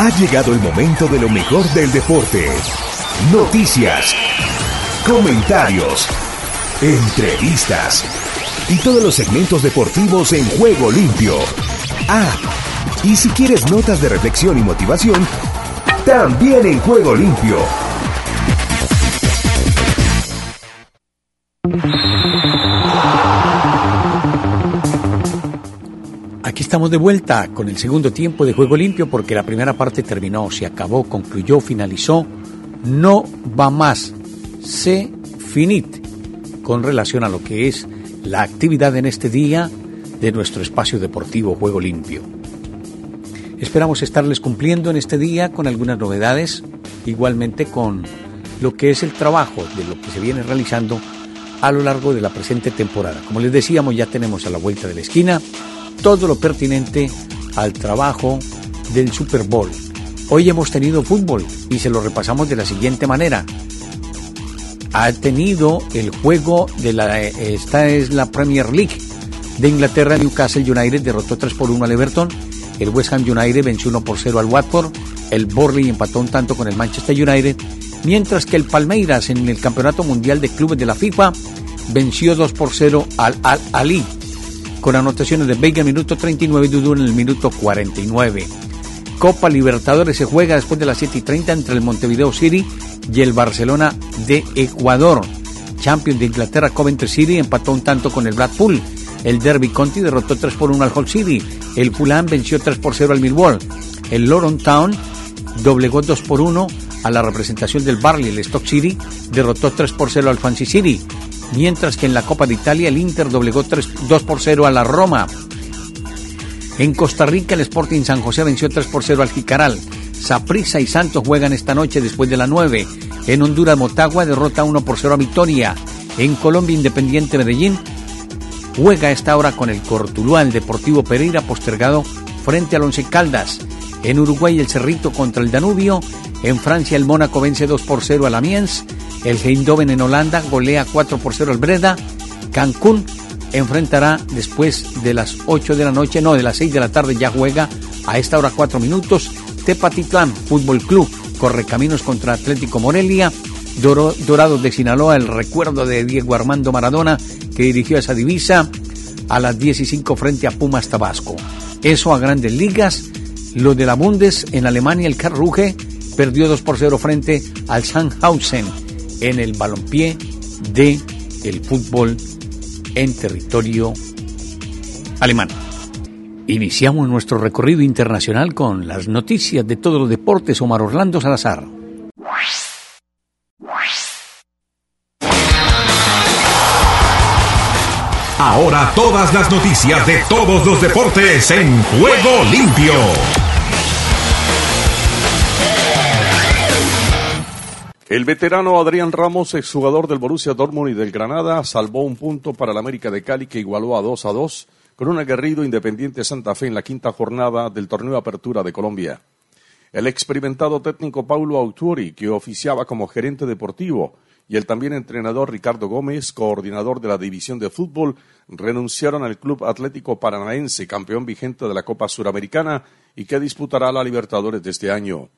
Ha llegado el momento de lo mejor del deporte. Noticias, comentarios, entrevistas y todos los segmentos deportivos en juego limpio. Ah, y si quieres notas de reflexión y motivación, también en juego limpio. Aquí estamos de vuelta con el segundo tiempo de juego limpio porque la primera parte terminó, se acabó, concluyó, finalizó. No va más. Se finit con relación a lo que es la actividad en este día de nuestro espacio deportivo Juego Limpio. Esperamos estarles cumpliendo en este día con algunas novedades, igualmente con lo que es el trabajo de lo que se viene realizando a lo largo de la presente temporada. Como les decíamos, ya tenemos a la vuelta de la esquina todo lo pertinente al trabajo del Super Bowl. Hoy hemos tenido fútbol y se lo repasamos de la siguiente manera. Ha tenido el juego de la esta es la Premier League. De Inglaterra, Newcastle United derrotó 3 por 1 al Everton, el West Ham United venció 1 por 0 al Watford, el Borley empató un tanto con el Manchester United, mientras que el Palmeiras en el Campeonato Mundial de Clubes de la FIFA venció 2 por 0 al Al Ali con anotaciones de Vega en el minuto 39 y Dudu en el minuto 49. Copa Libertadores se juega después de las 7 y 30 entre el Montevideo City y el Barcelona de Ecuador. Champion de Inglaterra Coventry City empató un tanto con el Blackpool. El Derby County derrotó 3 por 1 al Hull City. El Fulham venció 3 por 0 al Millwall. El Loron Town doblegó 2 por 1 a la representación del Barley. El Stock City derrotó 3 por 0 al Fancy City mientras que en la Copa de Italia el Inter doblegó 3, 2 por 0 a la Roma. En Costa Rica el Sporting San José venció 3 por 0 al Jicaral. Saprissa y Santos juegan esta noche después de la 9. En Honduras Motagua derrota 1 por 0 a Victoria. En Colombia Independiente Medellín juega esta hora con el Cortuluá el Deportivo Pereira postergado frente al Once Caldas. En Uruguay el Cerrito contra el Danubio. En Francia el Mónaco vence 2 por 0 al Amiens. El Eindhoven en Holanda golea 4 por 0 al Breda. Cancún enfrentará después de las 8 de la noche, no, de las 6 de la tarde ya juega a esta hora 4 minutos. Tepatitlán Fútbol Club corre caminos contra Atlético Morelia. Dorados de Sinaloa, el recuerdo de Diego Armando Maradona que dirigió esa divisa a las 10 y 5 frente a Pumas Tabasco. Eso a grandes ligas. Lo de la Bundes en Alemania, el Carruge perdió 2 por 0 frente al Sandhausen en el balompié de el fútbol en territorio alemán. Iniciamos nuestro recorrido internacional con las noticias de todos los deportes. Omar Orlando Salazar. Ahora todas las noticias de todos los deportes en juego limpio. El veterano Adrián Ramos, exjugador del Borussia Dortmund y del Granada, salvó un punto para el América de Cali que igualó a 2 a 2 con un aguerrido Independiente Santa Fe en la quinta jornada del torneo Apertura de Colombia. El experimentado técnico Paulo Autori, que oficiaba como gerente deportivo, y el también entrenador Ricardo Gómez, coordinador de la división de fútbol, renunciaron al Club Atlético Paranaense, campeón vigente de la Copa Suramericana y que disputará la Libertadores de este año.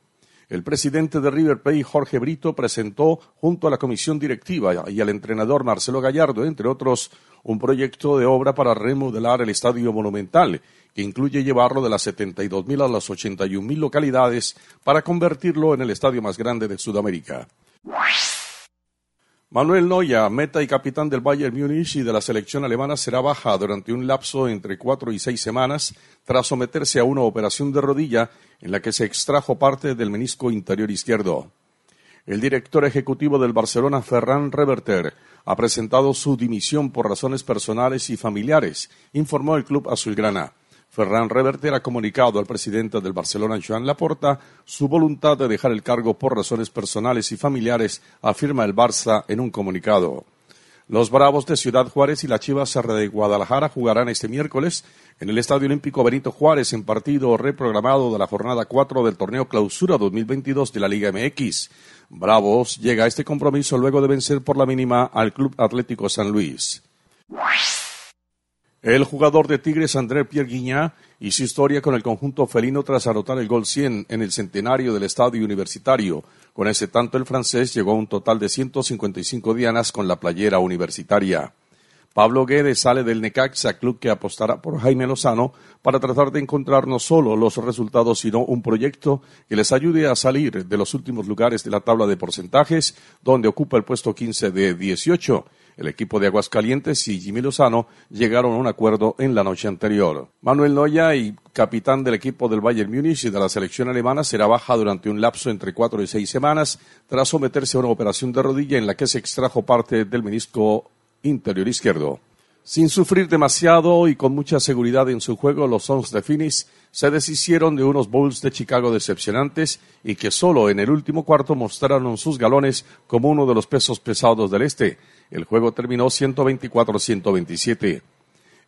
El presidente de River Plate, Jorge Brito, presentó junto a la comisión directiva y al entrenador Marcelo Gallardo, entre otros, un proyecto de obra para remodelar el estadio monumental, que incluye llevarlo de las 72.000 a las 81.000 localidades para convertirlo en el estadio más grande de Sudamérica. Manuel Noya, meta y capitán del Bayern Múnich y de la selección alemana, será baja durante un lapso entre cuatro y seis semanas tras someterse a una operación de rodilla en la que se extrajo parte del menisco interior izquierdo. El director ejecutivo del Barcelona, Ferran Reverter, ha presentado su dimisión por razones personales y familiares, informó el club azulgrana. Ferran Reverter ha comunicado al presidente del Barcelona, Joan Laporta, su voluntad de dejar el cargo por razones personales y familiares, afirma el Barça en un comunicado. Los Bravos de Ciudad Juárez y la Chivas de Guadalajara jugarán este miércoles en el Estadio Olímpico Benito Juárez en partido reprogramado de la jornada 4 del torneo Clausura 2022 de la Liga MX. Bravos llega a este compromiso luego de vencer por la mínima al Club Atlético San Luis. El jugador de Tigres, André Pierre Guignac, hizo historia con el conjunto felino tras anotar el gol 100 en el centenario del estadio universitario. Con ese tanto, el francés llegó a un total de 155 dianas con la playera universitaria. Pablo Guedes sale del Necaxa, club que apostará por Jaime Lozano para tratar de encontrar no solo los resultados, sino un proyecto que les ayude a salir de los últimos lugares de la tabla de porcentajes, donde ocupa el puesto 15 de 18. El equipo de Aguascalientes y Jimmy Lozano llegaron a un acuerdo en la noche anterior. Manuel Noya y capitán del equipo del Bayern Múnich y de la selección alemana será baja durante un lapso entre cuatro y seis semanas tras someterse a una operación de rodilla en la que se extrajo parte del menisco interior izquierdo. Sin sufrir demasiado y con mucha seguridad en su juego, los Suns de Phoenix se deshicieron de unos Bulls de Chicago decepcionantes y que solo en el último cuarto mostraron sus galones como uno de los pesos pesados del este. El juego terminó 124-127.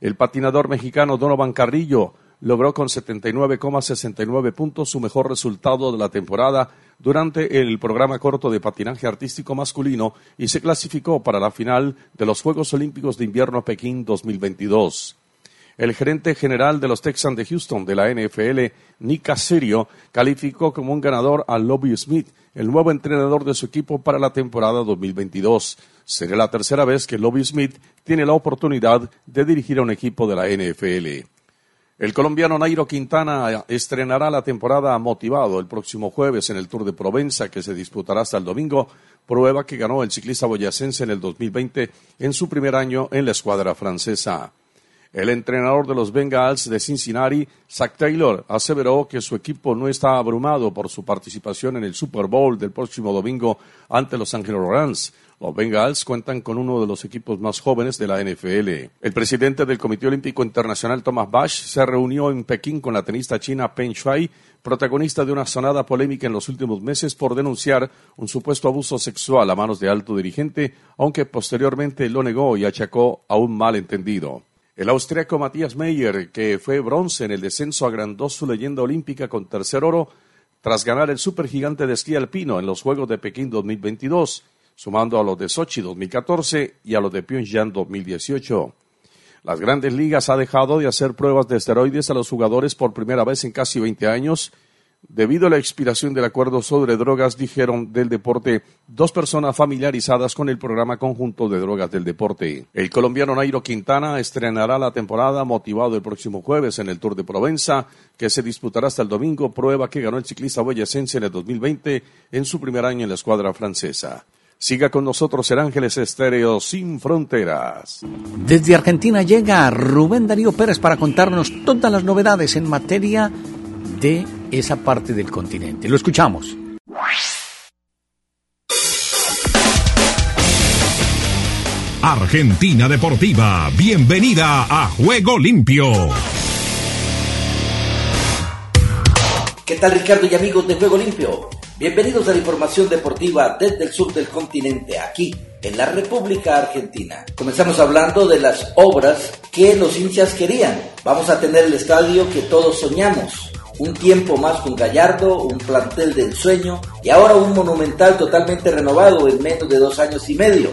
El patinador mexicano Donovan Carrillo logró con 79,69 puntos su mejor resultado de la temporada durante el programa corto de patinaje artístico masculino y se clasificó para la final de los Juegos Olímpicos de Invierno Pekín 2022. El gerente general de los Texans de Houston de la NFL, Nick Caserio, calificó como un ganador a Lobby Smith, el nuevo entrenador de su equipo para la temporada 2022. Sería la tercera vez que Lobby Smith tiene la oportunidad de dirigir a un equipo de la NFL. El colombiano Nairo Quintana estrenará la temporada motivado el próximo jueves en el Tour de Provenza que se disputará hasta el domingo, prueba que ganó el ciclista boyacense en el 2020 en su primer año en la escuadra francesa. El entrenador de los Bengals de Cincinnati, Zach Taylor, aseveró que su equipo no está abrumado por su participación en el Super Bowl del próximo domingo ante los Angeles Rams. Los Bengals cuentan con uno de los equipos más jóvenes de la NFL. El presidente del Comité Olímpico Internacional, Thomas Bach, se reunió en Pekín con la tenista china Peng Shuai, protagonista de una sonada polémica en los últimos meses por denunciar un supuesto abuso sexual a manos de alto dirigente, aunque posteriormente lo negó y achacó a un malentendido. El austriaco Matías Meyer, que fue bronce en el descenso, agrandó su leyenda olímpica con tercer oro tras ganar el supergigante de esquí alpino en los Juegos de Pekín 2022, sumando a los de Sochi 2014 y a los de Pyongyang 2018. Las grandes ligas ha dejado de hacer pruebas de esteroides a los jugadores por primera vez en casi 20 años Debido a la expiración del acuerdo sobre drogas, dijeron del deporte dos personas familiarizadas con el programa conjunto de drogas del deporte. El colombiano Nairo Quintana estrenará la temporada motivado el próximo jueves en el Tour de Provenza, que se disputará hasta el domingo, prueba que ganó el ciclista boyacense en el 2020 en su primer año en la escuadra francesa. Siga con nosotros el Ángeles Estéreo sin fronteras. Desde Argentina llega Rubén Darío Pérez para contarnos todas las novedades en materia de esa parte del continente. Lo escuchamos. Argentina Deportiva, bienvenida a Juego Limpio. ¿Qué tal Ricardo y amigos de Juego Limpio? Bienvenidos a la información deportiva desde el sur del continente, aquí en la República Argentina. Comenzamos hablando de las obras que los hinchas querían. Vamos a tener el estadio que todos soñamos un tiempo más con Gallardo, un plantel del sueño y ahora un monumental totalmente renovado en menos de dos años y medio.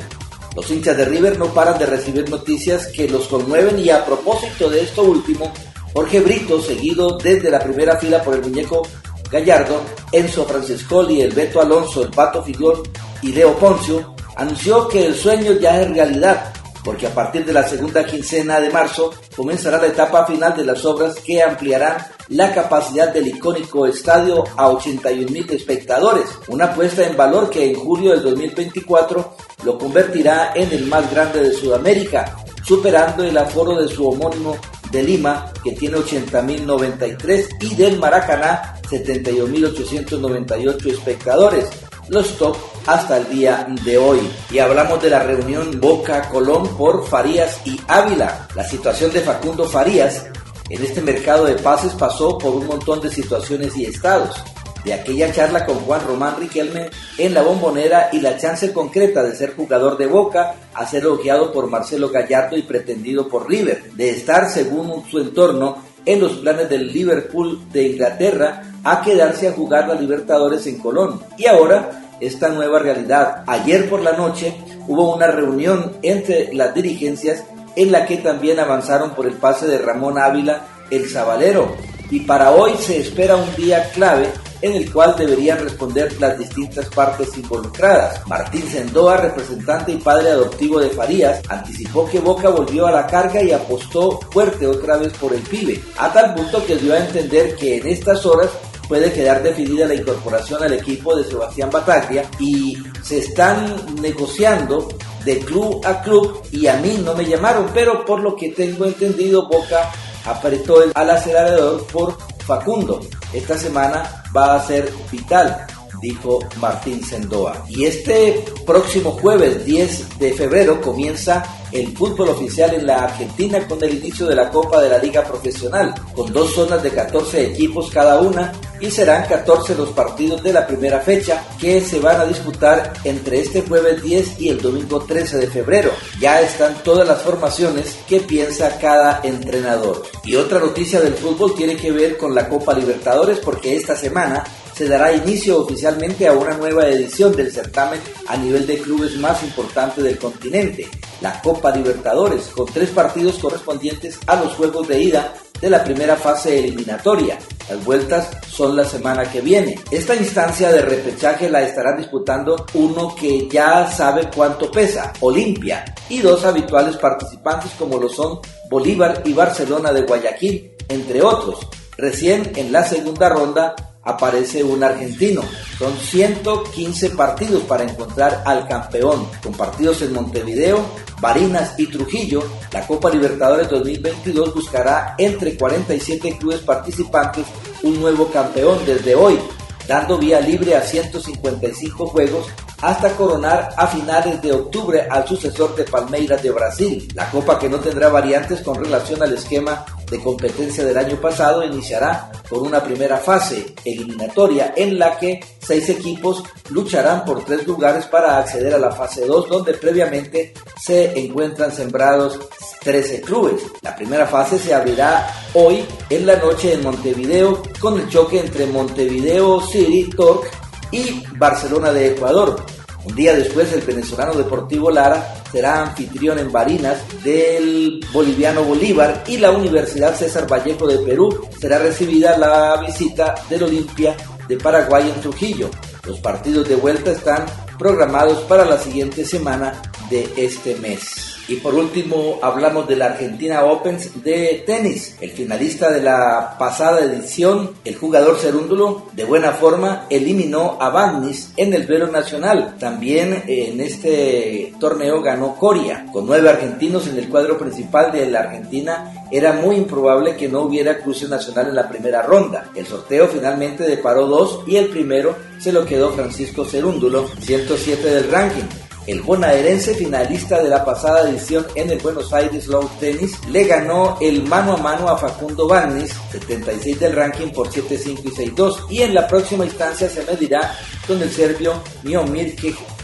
Los hinchas de River no paran de recibir noticias que los conmueven y a propósito de esto último, Jorge Brito, seguido desde la primera fila por el muñeco Gallardo, Enzo Francescoli, el Beto Alonso, el Pato Figón y Leo Poncio, anunció que el sueño ya es realidad porque a partir de la segunda quincena de marzo comenzará la etapa final de las obras que ampliarán la capacidad del icónico estadio a 81 mil espectadores, una puesta en valor que en julio del 2024 lo convertirá en el más grande de Sudamérica, superando el aforo de su homónimo de Lima, que tiene 80.093, y del Maracaná, 71.898 espectadores, los top hasta el día de hoy. Y hablamos de la reunión Boca Colón por Farías y Ávila. La situación de Facundo Farías en este mercado de pases pasó por un montón de situaciones y estados. De aquella charla con Juan Román Riquelme en la bombonera y la chance concreta de ser jugador de Boca a ser elogiado por Marcelo Gallardo y pretendido por River, de estar según su entorno en los planes del Liverpool de Inglaterra a quedarse a jugar la Libertadores en Colón. Y ahora esta nueva realidad. Ayer por la noche hubo una reunión entre las dirigencias en la que también avanzaron por el pase de Ramón Ávila, el Zabalero. Y para hoy se espera un día clave en el cual deberían responder las distintas partes involucradas. Martín Sendoa, representante y padre adoptivo de Farías, anticipó que Boca volvió a la carga y apostó fuerte otra vez por el pibe, a tal punto que dio a entender que en estas horas puede quedar definida la incorporación al equipo de Sebastián Bataglia y se están negociando de club a club y a mí no me llamaron, pero por lo que tengo entendido Boca apretó al acelerador por Facundo. Esta semana va a ser vital, dijo Martín Sendoa. Y este próximo jueves 10 de febrero comienza el fútbol oficial en la Argentina con el inicio de la Copa de la Liga Profesional, con dos zonas de 14 equipos cada una y serán 14 los partidos de la primera fecha que se van a disputar entre este jueves 10 y el domingo 13 de febrero. Ya están todas las formaciones que piensa cada entrenador. Y otra noticia del fútbol tiene que ver con la Copa Libertadores porque esta semana se dará inicio oficialmente a una nueva edición del certamen a nivel de clubes más importante del continente, la Copa Libertadores, con tres partidos correspondientes a los juegos de ida de la primera fase eliminatoria. Las vueltas son la semana que viene. Esta instancia de repechaje la estarán disputando uno que ya sabe cuánto pesa, Olimpia, y dos habituales participantes como lo son Bolívar y Barcelona de Guayaquil, entre otros. Recién en la segunda ronda aparece un argentino. Son 115 partidos para encontrar al campeón, con partidos en Montevideo, Barinas y Trujillo. La Copa Libertadores 2022 buscará entre 47 clubes participantes un nuevo campeón desde hoy, dando vía libre a 155 juegos hasta coronar a finales de octubre al sucesor de Palmeiras de Brasil. La copa que no tendrá variantes con relación al esquema de competencia del año pasado iniciará con una primera fase eliminatoria en la que seis equipos lucharán por tres lugares para acceder a la fase 2 donde previamente se encuentran sembrados 13 clubes. La primera fase se abrirá hoy en la noche en Montevideo con el choque entre Montevideo City Torque y Barcelona de Ecuador. Un día después, el venezolano Deportivo Lara será anfitrión en Barinas del boliviano Bolívar y la Universidad César Vallejo de Perú será recibida la visita del Olimpia de Paraguay en Trujillo. Los partidos de vuelta están programados para la siguiente semana de este mes. Y por último, hablamos de la Argentina Opens de tenis. El finalista de la pasada edición, el jugador Cerúndulo, de buena forma, eliminó a Bagnis en el duelo nacional. También en este torneo ganó Coria. Con nueve argentinos en el cuadro principal de la Argentina, era muy improbable que no hubiera cruce nacional en la primera ronda. El sorteo finalmente deparó dos y el primero se lo quedó Francisco Cerúndulo, 107 del ranking. El bonaerense finalista de la pasada edición en el Buenos Aires Low Tennis le ganó el mano a mano a Facundo Bagnis, 76 del ranking por 7-5 y 6-2 y en la próxima instancia se medirá con el serbio Miomir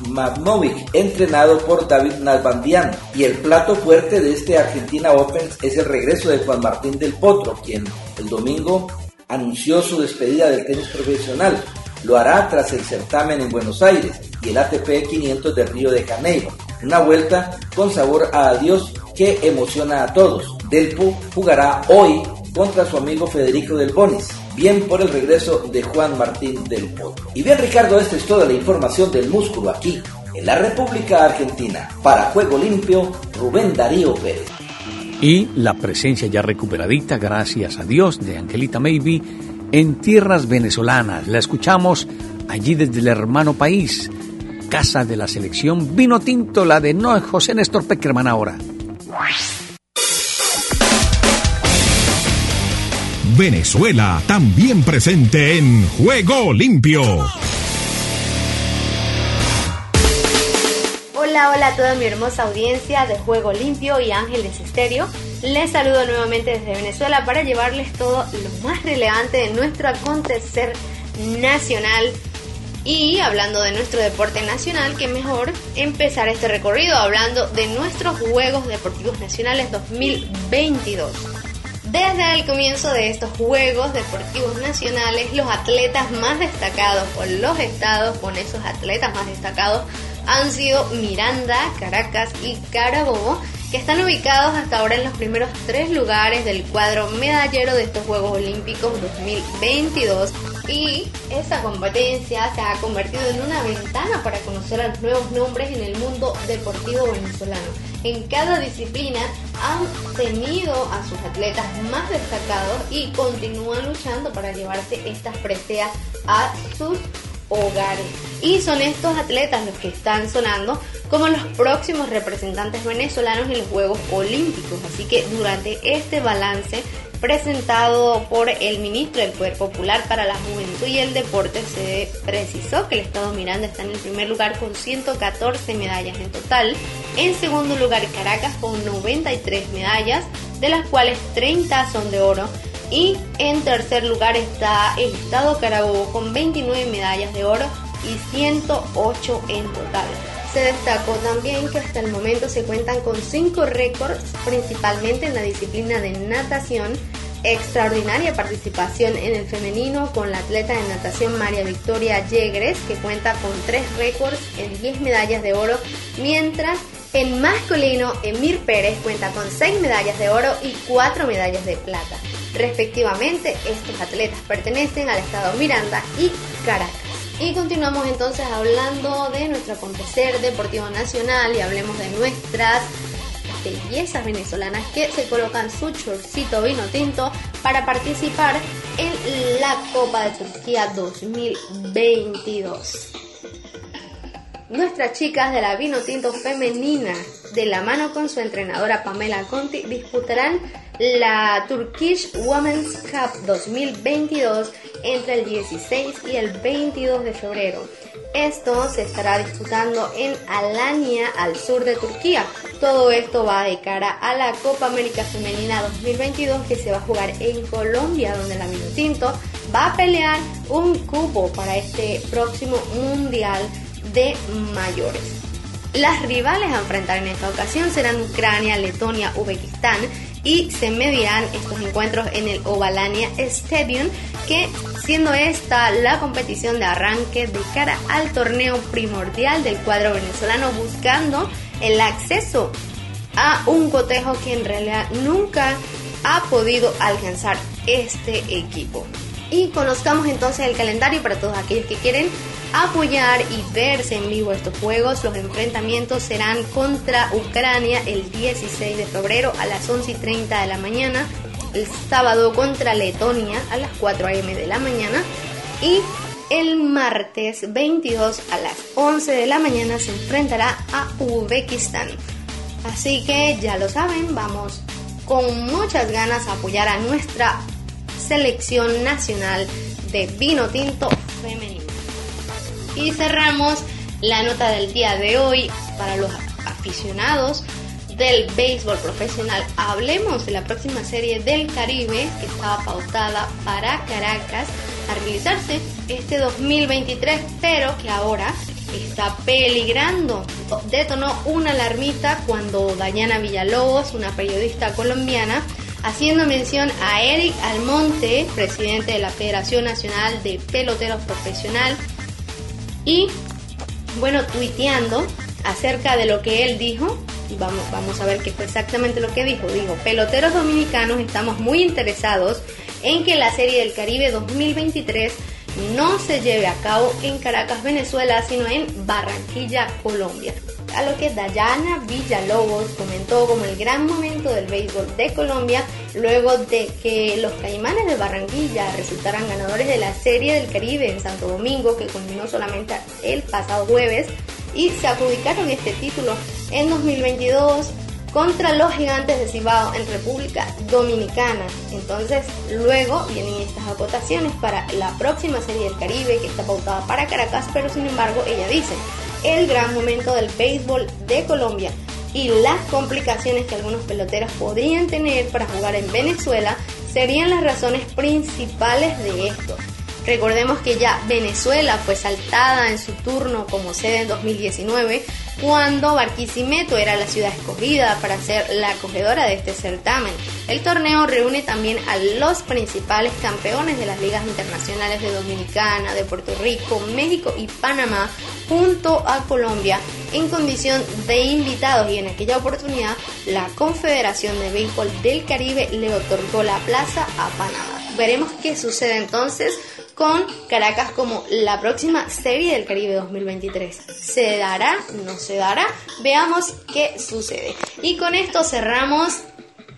Magnovic, entrenado por David Nalbandian. Y el plato fuerte de este Argentina Open es el regreso de Juan Martín del Potro, quien el domingo anunció su despedida del tenis profesional. Lo hará tras el certamen en Buenos Aires y el ATP 500 de Río de Janeiro. Una vuelta con sabor a adiós que emociona a todos. Delpo jugará hoy contra su amigo Federico Del Bonis. Bien por el regreso de Juan Martín del Potro. Y bien Ricardo, esta es toda la información del músculo aquí, en la República Argentina. Para Juego Limpio, Rubén Darío Pérez. Y la presencia ya recuperadita, gracias a Dios, de Angelita Maybe en tierras venezolanas. La escuchamos allí desde el hermano país, casa de la selección vino tinto, la de Noé José Néstor Peckerman ahora. Venezuela, también presente en Juego Limpio. Hola, a toda mi hermosa audiencia de Juego Limpio y Ángeles Estéreo. Les saludo nuevamente desde Venezuela para llevarles todo lo más relevante de nuestro acontecer nacional. Y hablando de nuestro deporte nacional, que mejor empezar este recorrido hablando de nuestros Juegos Deportivos Nacionales 2022. Desde el comienzo de estos Juegos Deportivos Nacionales, los atletas más destacados por los estados, con esos atletas más destacados, han sido Miranda, Caracas y Carabobo que están ubicados hasta ahora en los primeros tres lugares del cuadro medallero de estos Juegos Olímpicos 2022 y esta competencia se ha convertido en una ventana para conocer a los nuevos nombres en el mundo deportivo venezolano. En cada disciplina han tenido a sus atletas más destacados y continúan luchando para llevarse estas preseas a sus hogares. Y son estos atletas los que están sonando como los próximos representantes venezolanos en los Juegos Olímpicos. Así que durante este balance presentado por el ministro del Poder Popular para la Juventud y el Deporte, se precisó que el Estado Miranda está en el primer lugar con 114 medallas en total. En segundo lugar, Caracas con 93 medallas, de las cuales 30 son de oro. Y en tercer lugar está el Estado Carabobo con 29 medallas de oro y 108 en total. Se destacó también que hasta el momento se cuentan con 5 récords, principalmente en la disciplina de natación, extraordinaria participación en el femenino con la atleta de natación María Victoria Yegres, que cuenta con 3 récords en 10 medallas de oro, mientras en masculino Emir Pérez cuenta con 6 medallas de oro y 4 medallas de plata. Respectivamente, estos atletas pertenecen al estado Miranda y Caracas. Y continuamos entonces hablando de nuestro acontecer deportivo nacional y hablemos de nuestras bellezas venezolanas que se colocan su chorcito vino tinto para participar en la Copa de Turquía 2022. Nuestras chicas de la vino tinto femenina, de la mano con su entrenadora Pamela Conti, disputarán la Turkish Women's Cup 2022 entre el 16 y el 22 de febrero. Esto se estará disputando en Alania, al sur de Turquía. Todo esto va de cara a la Copa América Femenina 2022 que se va a jugar en Colombia, donde la Minotinto va a pelear un cupo para este próximo Mundial de Mayores. Las rivales a enfrentar en esta ocasión serán Ucrania, Letonia, Uzbekistán y se medirán estos encuentros en el Ovalania Stadium, que siendo esta la competición de arranque de cara al torneo primordial del cuadro venezolano buscando el acceso a un cotejo que en realidad nunca ha podido alcanzar este equipo. Y conozcamos entonces el calendario para todos aquellos que quieren apoyar y verse en vivo estos juegos. Los enfrentamientos serán contra Ucrania el 16 de febrero a las 11 y 30 de la mañana, el sábado contra Letonia a las 4 am de la mañana y el martes 22 a las 11 de la mañana se enfrentará a Uzbekistán. Así que ya lo saben, vamos con muchas ganas a apoyar a nuestra selección nacional de vino tinto femenino. Y cerramos la nota del día de hoy para los aficionados del béisbol profesional. Hablemos de la próxima serie del Caribe que estaba pautada para Caracas a realizarse este 2023, pero que ahora está peligrando. Detonó una alarmita cuando Dayana Villalobos, una periodista colombiana, haciendo mención a Eric Almonte, presidente de la Federación Nacional de Peloteros Profesional, y bueno, tuiteando acerca de lo que él dijo. Y vamos, vamos a ver qué fue exactamente lo que dijo. Dijo, peloteros dominicanos estamos muy interesados en que la Serie del Caribe 2023 no se lleve a cabo en Caracas, Venezuela, sino en Barranquilla, Colombia a lo que Dayana Villalobos comentó como el gran momento del béisbol de Colombia luego de que los Caimanes de Barranquilla resultaran ganadores de la Serie del Caribe en Santo Domingo que culminó solamente el pasado jueves y se adjudicaron este título en 2022 contra los gigantes de Cibao en República Dominicana. Entonces, luego vienen estas acotaciones para la próxima Serie del Caribe que está pautada para Caracas, pero sin embargo ella dice, el gran momento del béisbol de Colombia y las complicaciones que algunos peloteros podrían tener para jugar en Venezuela serían las razones principales de esto. Recordemos que ya Venezuela fue saltada en su turno como sede en 2019 cuando Barquisimeto era la ciudad escogida para ser la acogedora de este certamen. El torneo reúne también a los principales campeones de las ligas internacionales de Dominicana, de Puerto Rico, México y Panamá junto a Colombia en condición de invitados y en aquella oportunidad la Confederación de Béisbol del Caribe le otorgó la plaza a Panamá. Veremos qué sucede entonces con Caracas como la próxima serie del Caribe 2023. ¿Se dará? ¿No se dará? Veamos qué sucede. Y con esto cerramos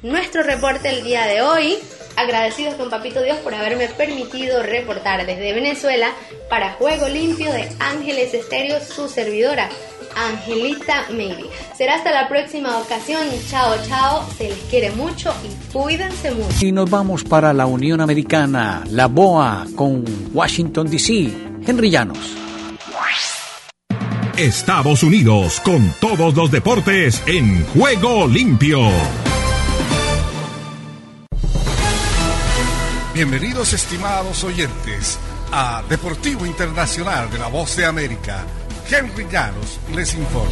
nuestro reporte el día de hoy. Agradecidos con Papito Dios por haberme permitido reportar desde Venezuela para Juego Limpio de Ángeles Estéreo, su servidora. Angelita Maybe. Será hasta la próxima ocasión. Chao, chao. Se les quiere mucho y cuídense mucho. Y nos vamos para la Unión Americana, la BOA, con Washington, D.C. Henry Llanos. Estados Unidos, con todos los deportes en juego limpio. Bienvenidos estimados oyentes a Deportivo Internacional de la Voz de América Henry Llanos les informa.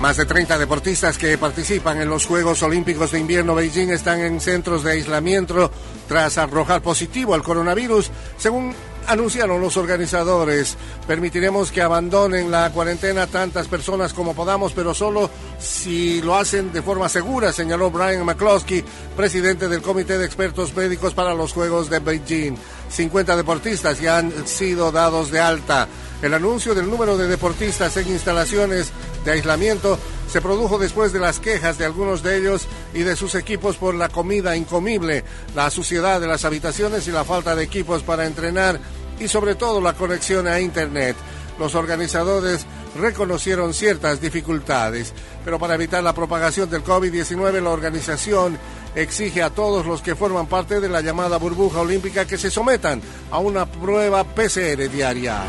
Más de 30 deportistas que participan en los Juegos Olímpicos de Invierno Beijing están en centros de aislamiento tras arrojar positivo al coronavirus, según anunciaron los organizadores. Permitiremos que abandonen la cuarentena tantas personas como podamos, pero solo si lo hacen de forma segura, señaló Brian McCloskey, presidente del Comité de Expertos Médicos para los Juegos de Beijing. 50 deportistas ya han sido dados de alta. El anuncio del número de deportistas en instalaciones de aislamiento se produjo después de las quejas de algunos de ellos y de sus equipos por la comida incomible, la suciedad de las habitaciones y la falta de equipos para entrenar y sobre todo la conexión a Internet. Los organizadores reconocieron ciertas dificultades, pero para evitar la propagación del COVID-19 la organización exige a todos los que forman parte de la llamada burbuja olímpica que se sometan a una prueba PCR diaria.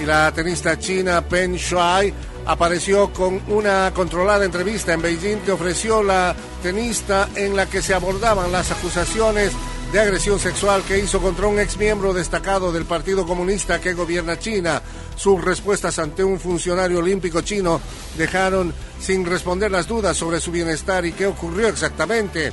Y la tenista china Peng Shuai apareció con una controlada entrevista en Beijing que ofreció la tenista en la que se abordaban las acusaciones de agresión sexual que hizo contra un ex miembro destacado del Partido Comunista que gobierna China. Sus respuestas ante un funcionario olímpico chino dejaron sin responder las dudas sobre su bienestar y qué ocurrió exactamente.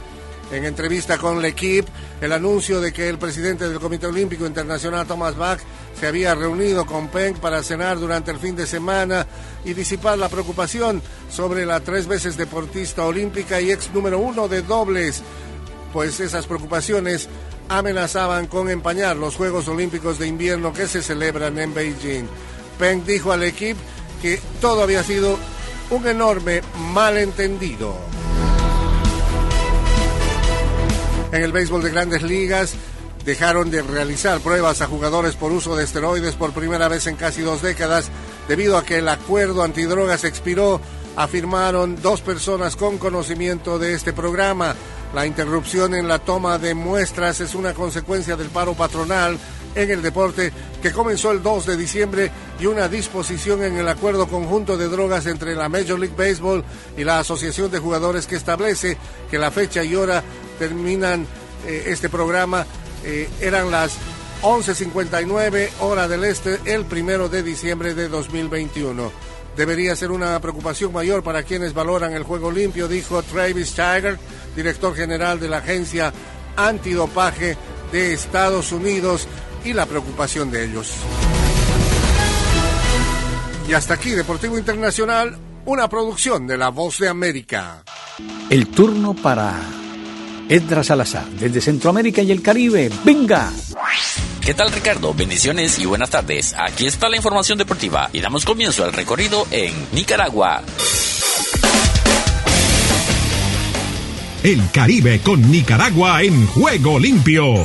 En entrevista con L'Equipe, el anuncio de que el presidente del Comité Olímpico Internacional, Thomas Bach, se había reunido con Peng para cenar durante el fin de semana y disipar la preocupación sobre la tres veces deportista olímpica y ex número uno de dobles pues esas preocupaciones amenazaban con empañar los Juegos Olímpicos de Invierno que se celebran en Beijing. Peng dijo al equipo que todo había sido un enorme malentendido. En el béisbol de grandes ligas dejaron de realizar pruebas a jugadores por uso de esteroides por primera vez en casi dos décadas debido a que el acuerdo antidrogas expiró, afirmaron dos personas con conocimiento de este programa. La interrupción en la toma de muestras es una consecuencia del paro patronal en el deporte que comenzó el 2 de diciembre y una disposición en el acuerdo conjunto de drogas entre la Major League Baseball y la Asociación de Jugadores que establece que la fecha y hora terminan eh, este programa eh, eran las 11.59 hora del este el primero de diciembre de 2021. Debería ser una preocupación mayor para quienes valoran el juego limpio, dijo Travis Tiger director general de la Agencia Antidopaje de Estados Unidos, y la preocupación de ellos. Y hasta aquí, Deportivo Internacional, una producción de La Voz de América. El turno para Edra Salazar, desde Centroamérica y el Caribe. ¡Venga! ¿Qué tal Ricardo? Bendiciones y buenas tardes. Aquí está la información deportiva y damos comienzo al recorrido en Nicaragua. El Caribe con Nicaragua en juego limpio.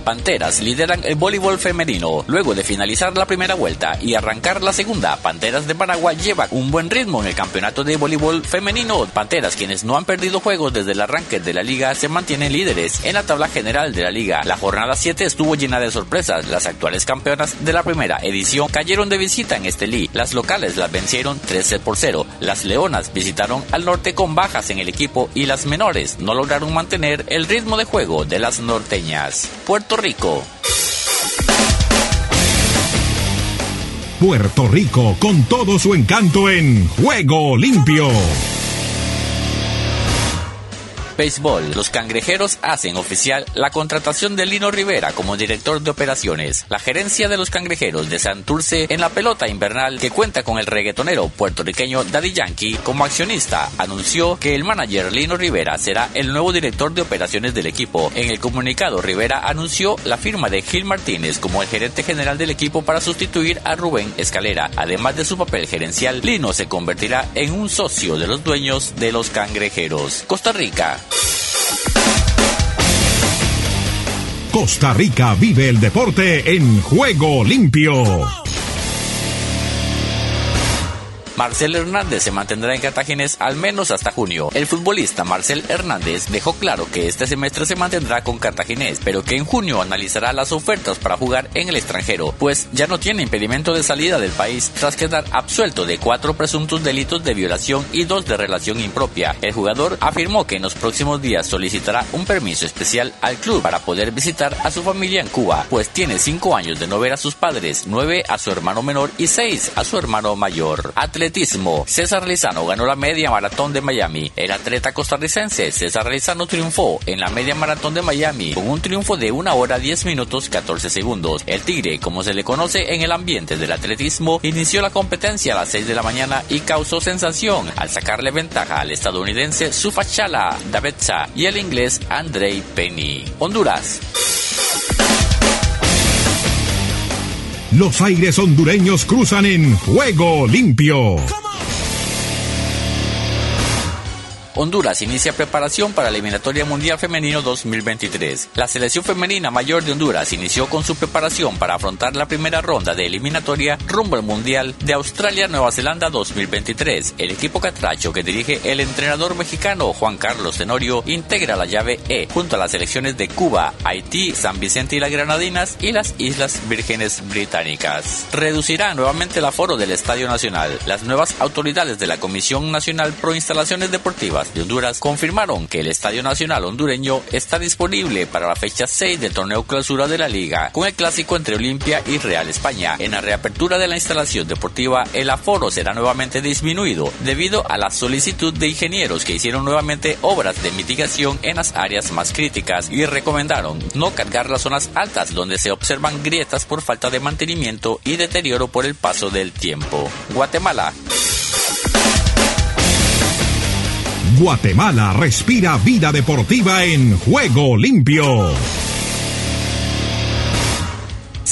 Panteras lideran el voleibol femenino. Luego de finalizar la primera vuelta y arrancar la segunda, Panteras de Managua lleva un buen ritmo en el campeonato de voleibol femenino. Panteras, quienes no han perdido juegos desde el arranque de la liga, se mantienen líderes en la tabla general de la liga. La jornada 7 estuvo llena de sorpresas. Las actuales campeonas de la primera edición cayeron de visita en este Lee. Las locales las vencieron 13 por 0. Las leonas visitaron al norte con bajas en el equipo y las menores no lograron mantener el ritmo de juego de las norteñas. Puerto Rico. Puerto Rico con todo su encanto en Juego Limpio. Béisbol. Los cangrejeros hacen oficial la contratación de Lino Rivera como director de operaciones. La gerencia de los cangrejeros de Santurce en la pelota invernal que cuenta con el reggaetonero puertorriqueño Daddy Yankee como accionista anunció que el manager Lino Rivera será el nuevo director de operaciones del equipo. En el comunicado Rivera anunció la firma de Gil Martínez como el gerente general del equipo para sustituir a Rubén Escalera. Además de su papel gerencial, Lino se convertirá en un socio de los dueños de los cangrejeros. Costa Rica. Costa Rica vive el deporte en juego limpio. Marcel Hernández se mantendrá en Cartaginés al menos hasta junio. El futbolista Marcel Hernández dejó claro que este semestre se mantendrá con Cartaginés, pero que en junio analizará las ofertas para jugar en el extranjero, pues ya no tiene impedimento de salida del país tras quedar absuelto de cuatro presuntos delitos de violación y dos de relación impropia. El jugador afirmó que en los próximos días solicitará un permiso especial al club para poder visitar a su familia en Cuba, pues tiene cinco años de no ver a sus padres, nueve a su hermano menor y seis a su hermano mayor. César Lizano ganó la media maratón de Miami. El atleta costarricense César Lizano triunfó en la media maratón de Miami con un triunfo de 1 hora 10 minutos 14 segundos. El Tigre, como se le conoce en el ambiente del atletismo, inició la competencia a las 6 de la mañana y causó sensación al sacarle ventaja al estadounidense Sufachala Davetsa y el inglés Andrei Penny. Honduras. Los aires hondureños cruzan en juego limpio. Honduras inicia preparación para la eliminatoria mundial femenino 2023. La selección femenina mayor de Honduras inició con su preparación para afrontar la primera ronda de eliminatoria rumbo al mundial de Australia-Nueva Zelanda 2023. El equipo catracho que dirige el entrenador mexicano Juan Carlos Tenorio integra la llave E junto a las selecciones de Cuba, Haití, San Vicente y las Granadinas y las Islas Vírgenes Británicas. Reducirá nuevamente el aforo del Estadio Nacional. Las nuevas autoridades de la Comisión Nacional Pro Instalaciones Deportivas de Honduras confirmaron que el Estadio Nacional hondureño está disponible para la fecha 6 del torneo clausura de la liga, con el clásico entre Olimpia y Real España. En la reapertura de la instalación deportiva, el aforo será nuevamente disminuido debido a la solicitud de ingenieros que hicieron nuevamente obras de mitigación en las áreas más críticas y recomendaron no cargar las zonas altas donde se observan grietas por falta de mantenimiento y deterioro por el paso del tiempo. Guatemala. Guatemala respira vida deportiva en juego limpio.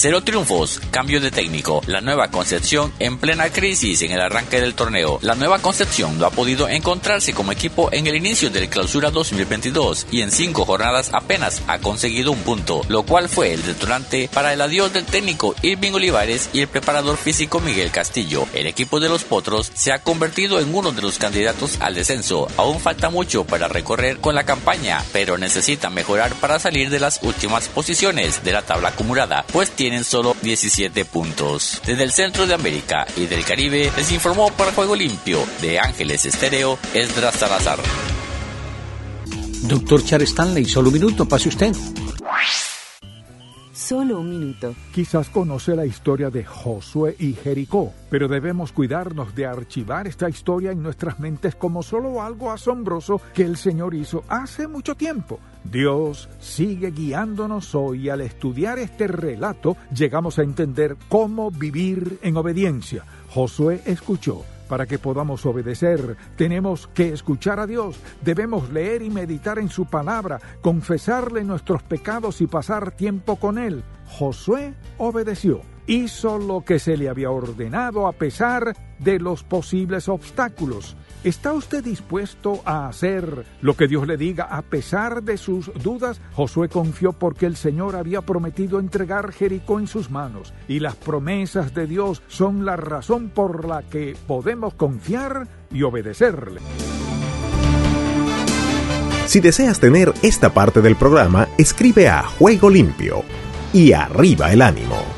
Cero triunfos, cambio de técnico. La nueva Concepción en plena crisis en el arranque del torneo. La nueva Concepción no ha podido encontrarse como equipo en el inicio del clausura 2022 y en cinco jornadas apenas ha conseguido un punto, lo cual fue el detonante para el adiós del técnico Irving Olivares y el preparador físico Miguel Castillo. El equipo de los Potros se ha convertido en uno de los candidatos al descenso. Aún falta mucho para recorrer con la campaña, pero necesita mejorar para salir de las últimas posiciones de la tabla acumulada, pues tiene tienen solo 17 puntos. Desde el centro de América y del Caribe les informó para Juego Limpio de Ángeles Estéreo Esdras Salazar. Doctor Charles Stanley, solo un minuto, pase usted. Solo un minuto. Quizás conoce la historia de Josué y Jericó, pero debemos cuidarnos de archivar esta historia en nuestras mentes como solo algo asombroso que el Señor hizo hace mucho tiempo. Dios sigue guiándonos hoy al estudiar este relato llegamos a entender cómo vivir en obediencia. Josué escuchó. Para que podamos obedecer, tenemos que escuchar a Dios, debemos leer y meditar en su palabra, confesarle nuestros pecados y pasar tiempo con Él. Josué obedeció hizo lo que se le había ordenado a pesar de los posibles obstáculos. ¿Está usted dispuesto a hacer lo que Dios le diga a pesar de sus dudas? Josué confió porque el Señor había prometido entregar Jericó en sus manos y las promesas de Dios son la razón por la que podemos confiar y obedecerle. Si deseas tener esta parte del programa, escribe a Juego Limpio y arriba el ánimo.